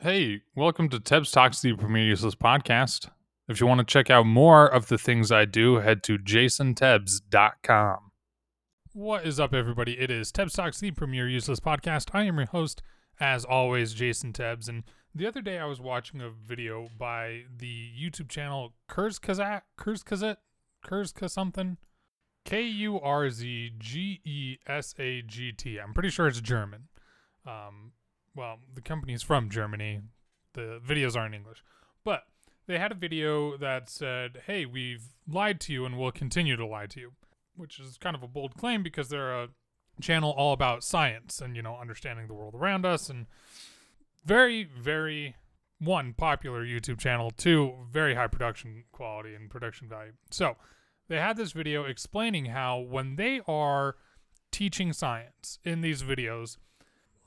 Hey, welcome to Tebs Talks, the Useless podcast. If you want to check out more of the things I do, head to jasontebs.com. What is up, everybody? It is Tebs Talks, the Premier Useless podcast. I am your host, as always, Jason Tebs. And the other day I was watching a video by the YouTube channel Kurzkazat, Kurzkazat, Kurzka something. K U R Z G E S A G T. I'm pretty sure it's German. Um, well, the company is from Germany. The videos aren't English. But they had a video that said, hey, we've lied to you and we'll continue to lie to you, which is kind of a bold claim because they're a channel all about science and, you know, understanding the world around us and very, very, one, popular YouTube channel, two, very high production quality and production value. So they had this video explaining how when they are teaching science in these videos,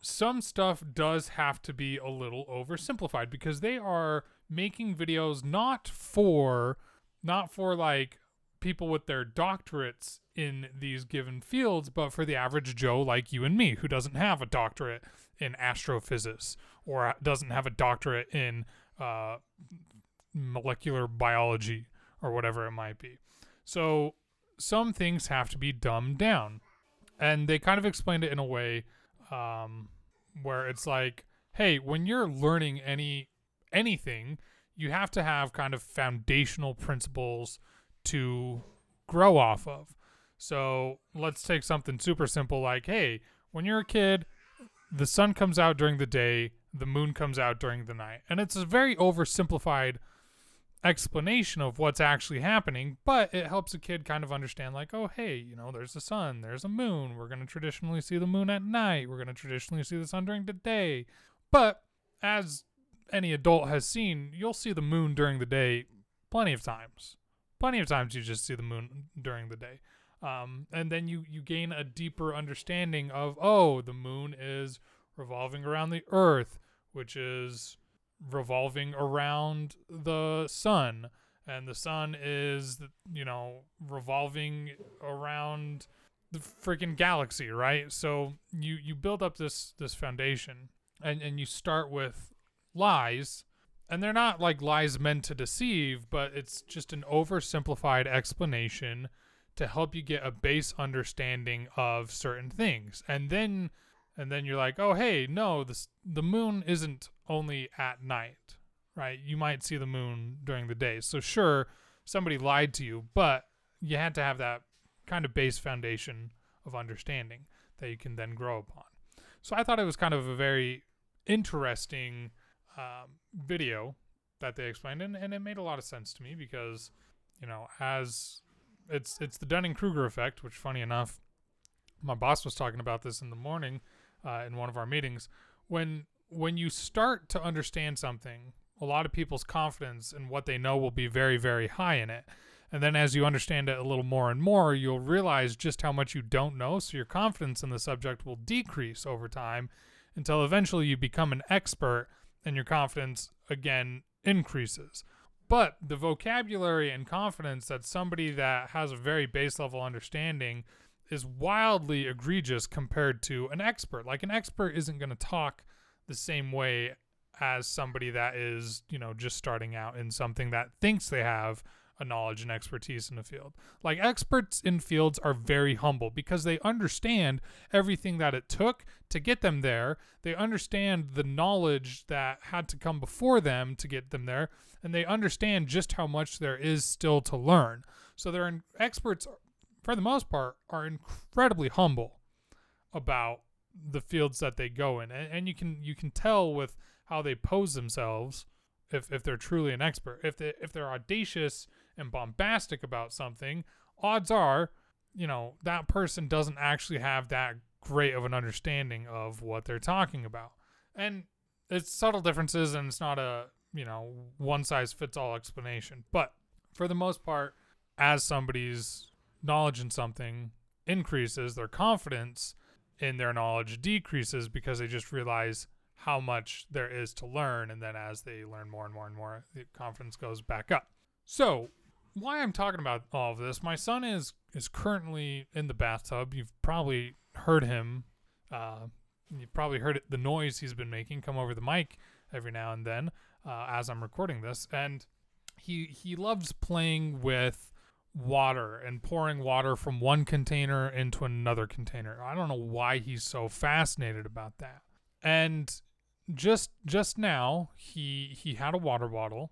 some stuff does have to be a little oversimplified because they are making videos not for not for like people with their doctorates in these given fields but for the average joe like you and me who doesn't have a doctorate in astrophysics or doesn't have a doctorate in uh, molecular biology or whatever it might be. So some things have to be dumbed down. And they kind of explained it in a way um, where it's like, hey, when you're learning any anything, you have to have kind of foundational principles to grow off of. So let's take something super simple like, hey, when you're a kid, the sun comes out during the day, the moon comes out during the night. And it's a very oversimplified explanation of what's actually happening, but it helps a kid kind of understand, like, oh, hey, you know, there's a sun, there's a moon. We're going to traditionally see the moon at night. We're going to traditionally see the sun during the day. But as any adult has seen, you'll see the moon during the day plenty of times. Plenty of times you just see the moon during the day. Um, and then you, you gain a deeper understanding of, oh, the moon is revolving around the earth, which is revolving around the sun. And the sun is you know revolving around the freaking galaxy right? So you you build up this this foundation and and you start with lies. And they're not like lies meant to deceive but it's just an oversimplified explanation to help you get a base understanding of certain things. And then and then you're like, oh hey, no, this the moon isn't only at night, right? You might see the moon during the day. So sure, somebody lied to you, but you had to have that kind of base foundation of understanding that you can then grow upon. So I thought it was kind of a very interesting um, video that they explained, and, and it made a lot of sense to me because, you know, as it's it's the Dunning Kruger effect, which funny enough, my boss was talking about this in the morning uh, in one of our meetings when when you start to understand something a lot of people's confidence in what they know will be very very high in it. And then as you understand it a little more and more you'll realize just how much you don't know so your confidence in the subject will decrease over time until eventually you become an expert and your confidence again increases. But the vocabulary and confidence that somebody that has a very base level understanding is wildly egregious compared to an expert. Like an expert isn't going to talk the same way as somebody that is, you know, just starting out in something that thinks they have a knowledge and expertise in the field. Like experts in fields are very humble because they understand everything that it took to get them there. They understand the knowledge that had to come before them to get them there, and they understand just how much there is still to learn. So they're experts for the most part, are incredibly humble about the fields that they go in, and, and you can you can tell with how they pose themselves if if they're truly an expert. If they if they're audacious and bombastic about something, odds are, you know, that person doesn't actually have that great of an understanding of what they're talking about. And it's subtle differences and it's not a, you know, one size fits all explanation. But for the most part, as somebody's knowledge in something increases, their confidence in their knowledge decreases because they just realize how much there is to learn. And then as they learn more and more and more, the confidence goes back up. So, why I'm talking about all of this, my son is is currently in the bathtub. You've probably heard him. Uh, you've probably heard it, the noise he's been making come over the mic every now and then uh, as I'm recording this, and he he loves playing with water and pouring water from one container into another container. I don't know why he's so fascinated about that. And just just now he he had a water bottle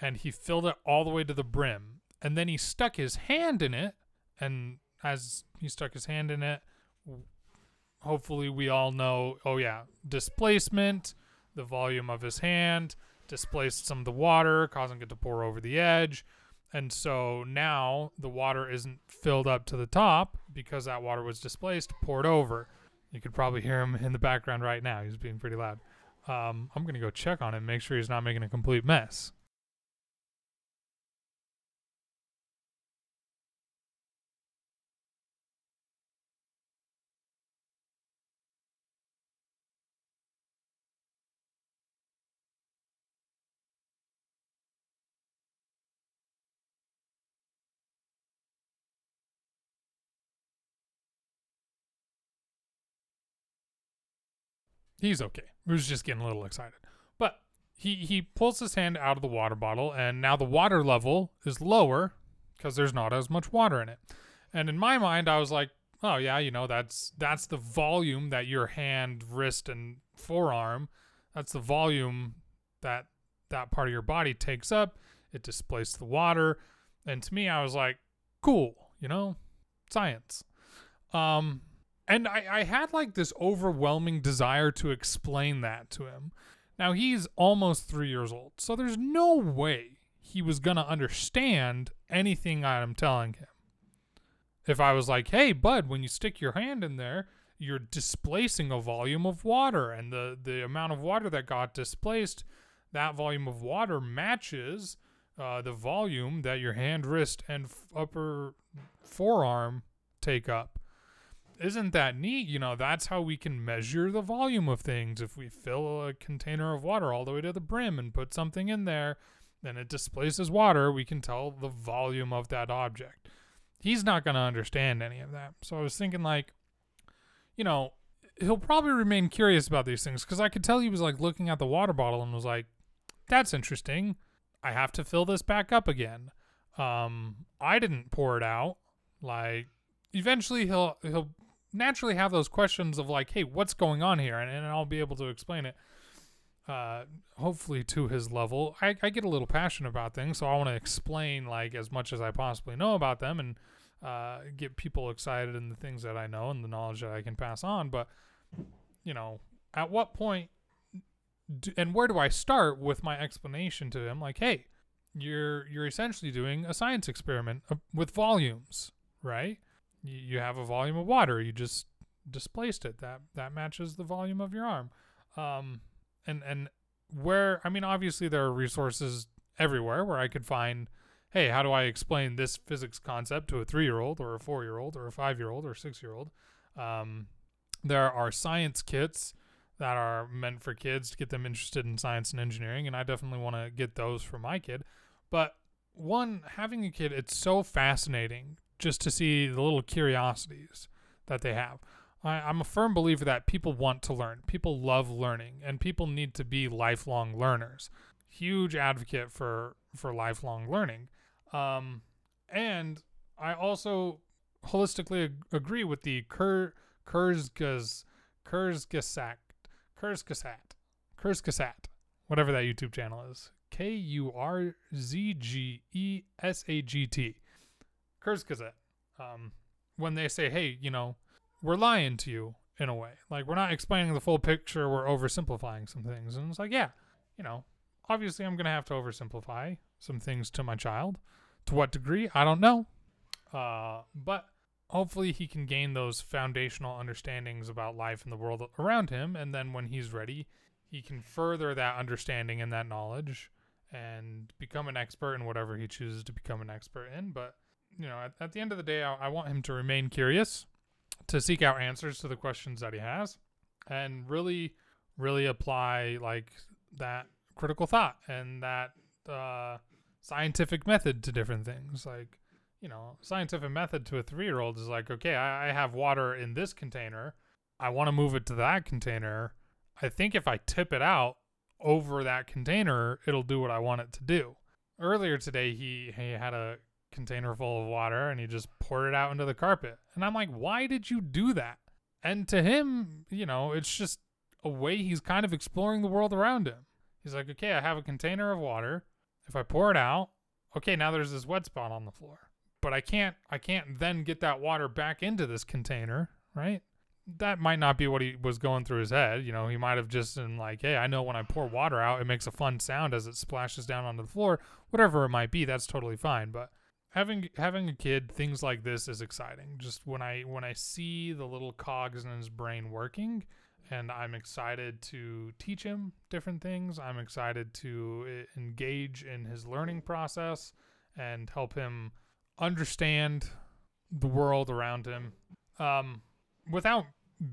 and he filled it all the way to the brim and then he stuck his hand in it and as he stuck his hand in it hopefully we all know oh yeah displacement the volume of his hand displaced some of the water causing it to pour over the edge and so now the water isn't filled up to the top because that water was displaced poured over. You could probably hear him in the background right now. He's being pretty loud. Um, i'm going to go check on him make sure he's not making a complete mess He's okay. He was just getting a little excited. But he he pulls his hand out of the water bottle and now the water level is lower because there's not as much water in it. And in my mind I was like, "Oh yeah, you know, that's that's the volume that your hand, wrist and forearm, that's the volume that that part of your body takes up. It displaces the water." And to me I was like, "Cool, you know, science." Um and I, I had like this overwhelming desire to explain that to him. Now he's almost three years old, so there's no way he was gonna understand anything I'm telling him. If I was like, hey, bud, when you stick your hand in there, you're displacing a volume of water, and the, the amount of water that got displaced, that volume of water matches uh, the volume that your hand, wrist, and f- upper forearm take up isn't that neat? You know, that's how we can measure the volume of things. If we fill a container of water all the way to the brim and put something in there, then it displaces water, we can tell the volume of that object. He's not going to understand any of that. So I was thinking, like, you know, he'll probably remain curious about these things because I could tell he was like looking at the water bottle and was like, that's interesting. I have to fill this back up again. Um, I didn't pour it out. Like, eventually he'll he'll naturally have those questions of like, hey, what's going on here? And, and I'll be able to explain it. Uh, hopefully to his level. I, I get a little passionate about things, so I want to explain like as much as I possibly know about them and uh, get people excited in the things that I know and the knowledge that I can pass on. But you know, at what point do, and where do I start with my explanation to him? Like, hey, you're you're essentially doing a science experiment uh, with volumes, right? You have a volume of water. You just displaced it. That that matches the volume of your arm. Um, and and where I mean, obviously there are resources everywhere where I could find. Hey, how do I explain this physics concept to a three-year-old or a four-year-old or a five-year-old or six-year-old? Um, there are science kits that are meant for kids to get them interested in science and engineering, and I definitely want to get those for my kid. But one, having a kid, it's so fascinating just to see the little curiosities that they have. I, I'm a firm believer that people want to learn. People love learning, and people need to be lifelong learners. Huge advocate for for lifelong learning. Um, and I also holistically ag- agree with the Kur Kurzges Kurzgesagt Kurzgesagt Kurzgesagt whatever that YouTube channel is. K U R Z G E S A G T. Kurzgesagt. Um, when they say, hey, you know, we're lying to you in a way. Like, we're not explaining the full picture, we're oversimplifying some things. And it's like, yeah, you know, obviously I'm going to have to oversimplify some things to my child. To what degree? I don't know. Uh, but hopefully he can gain those foundational understandings about life and the world around him. And then when he's ready, he can further that understanding and that knowledge and become an expert in whatever he chooses to become an expert in. But you know, at, at the end of the day, I, I want him to remain curious, to seek out answers to the questions that he has, and really, really apply like that critical thought and that uh, scientific method to different things. Like, you know, scientific method to a three year old is like, okay, I, I have water in this container. I want to move it to that container. I think if I tip it out, over that container, it'll do what I want it to do. Earlier today, he, he had a container full of water and he just poured it out into the carpet. And I'm like, why did you do that? And to him, you know, it's just a way he's kind of exploring the world around him. He's like, okay, I have a container of water. If I pour it out, okay, now there's this wet spot on the floor. But I can't I can't then get that water back into this container, right? That might not be what he was going through his head. You know, he might have just been like, hey, I know when I pour water out, it makes a fun sound as it splashes down onto the floor. Whatever it might be, that's totally fine. But having having a kid, things like this is exciting. Just when I when I see the little cogs in his brain working, and I'm excited to teach him different things. I'm excited to eh, engage in his learning process and help him understand the world around him. Um, without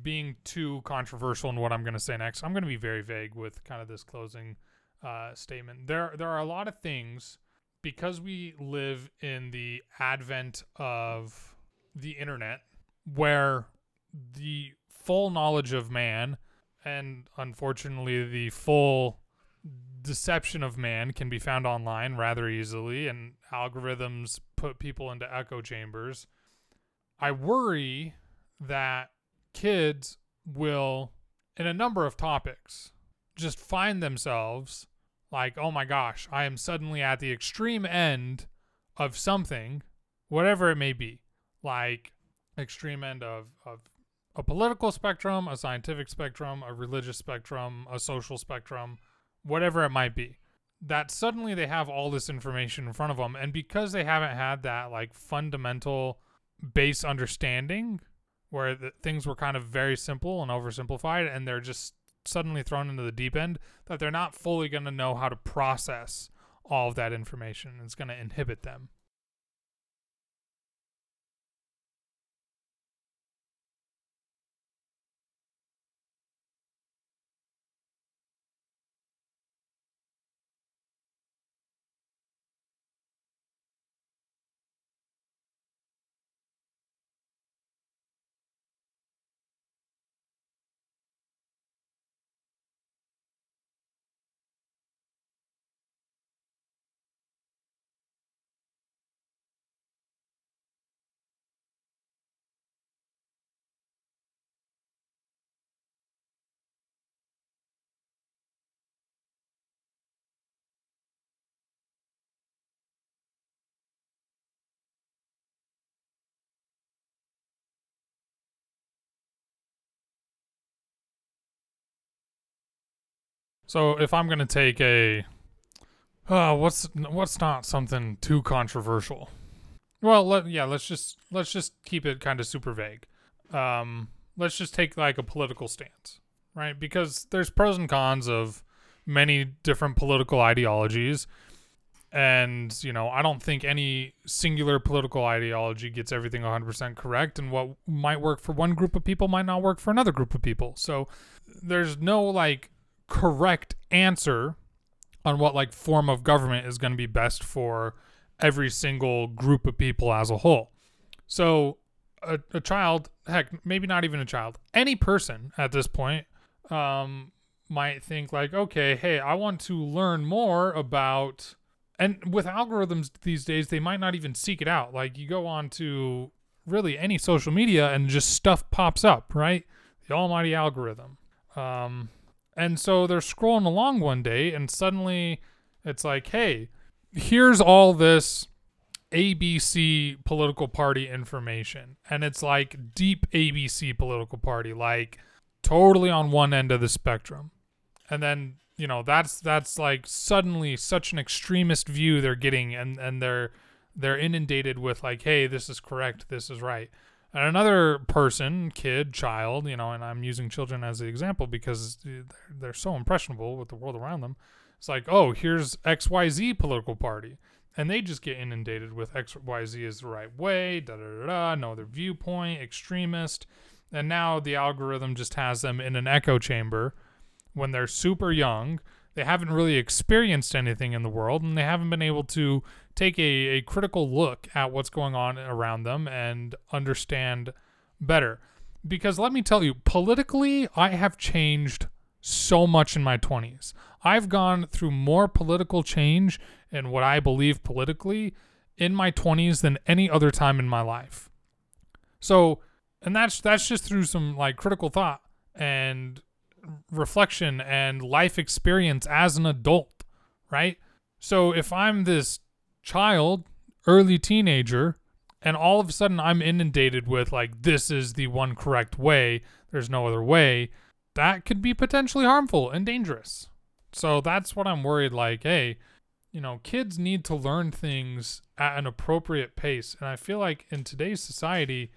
being too controversial in what I'm going to say next, I'm going to be very vague with kind of this closing uh, statement. There, there are a lot of things because we live in the advent of the internet where the full knowledge of man and unfortunately the full deception of man can be found online rather easily and algorithms put people into echo chambers. I worry that kids will in a number of topics just find themselves like oh my gosh i am suddenly at the extreme end of something whatever it may be like extreme end of of a political spectrum, a scientific spectrum, a religious spectrum, a social spectrum, whatever it might be. That suddenly they have all this information in front of them. And because they haven't had that like fundamental base understanding where the, things were kind of very simple and oversimplified, and they're just suddenly thrown into the deep end, that they're not fully going to know how to process all of that information. It's going to inhibit them. So if I'm gonna take a, uh, what's what's not something too controversial? Well, let, yeah, let's just let's just keep it kind of super vague. Um, let's just take like a political stance, right? Because there's pros and cons of many different political ideologies. And, you know, I don't think any singular political ideology gets everything 100% correct. And what might work for one group of people might not work for another group of people. So there's no like correct answer on what like form of government is going to be best for every single group of people as a whole. So a, a child, heck, maybe not even a child, any person at this point um, might think like, okay, hey, I want to learn more about. And with algorithms these days, they might not even seek it out. Like you go on to really any social media and just stuff pops up, right? The almighty algorithm. Um, and so they're scrolling along one day, and suddenly it's like, hey, here's all this ABC political party information. And it's like deep ABC political party, like totally on one end of the spectrum. And then, you know, that's that's like suddenly such an extremist view they're getting and and they're they're inundated with like, hey, this is correct, this is right. And another person, kid, child, you know, and I'm using children as the example because they're, so impressionable with the world around them. It's like, oh, here's XYZ political party. And they just get inundated with XYZ is the right way, da da da da, no other viewpoint, extremist. And now the algorithm just has them in an echo chamber when they're super young they haven't really experienced anything in the world and they haven't been able to take a, a critical look at what's going on around them and understand better. Because let me tell you, politically, I have changed so much in my 20s. I've gone through more political change and what I believe politically in my 20s than any other time in my life. So, and that's that's just through some like critical thought and reflection and life experience as an adult, right? So, if I'm this child, early teenager, and all of a sudden I'm inundated with like this is the one correct way, there's no other way, that could be potentially harmful and dangerous. So that's what I'm worried like, hey, you know, kids need to learn things at an appropriate pace. And I feel like in today's society,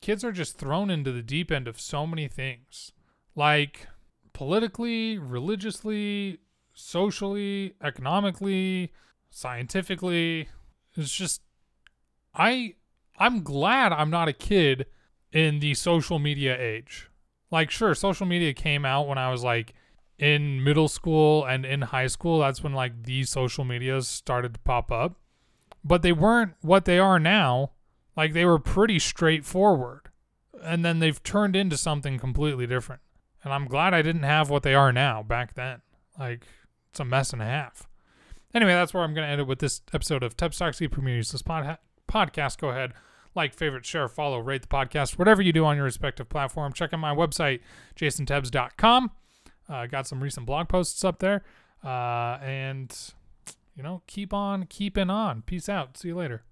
kids are just thrown into the deep end of so many things. Like politically, religiously, socially, economically, scientifically. It's just I I'm glad I'm not a kid in the social media age. Like sure, social media came out when I was like in middle school and in high school. That's when like these social medias started to pop up. But they weren't what they are now. Like they were pretty straightforward. And then they've turned into something completely different. And I'm glad I didn't have what they are now back then. Like it's a mess and a half. Anyway, that's where I'm going to end it with this episode of Tebs Talks Premier Useless pod- Podcast. Go ahead, like, favorite, share, follow, rate the podcast, whatever you do on your respective platform. Check out my website, jasontebs.com. Uh, got some recent blog posts up there. Uh, and, you know, keep on keeping on. Peace out. See you later.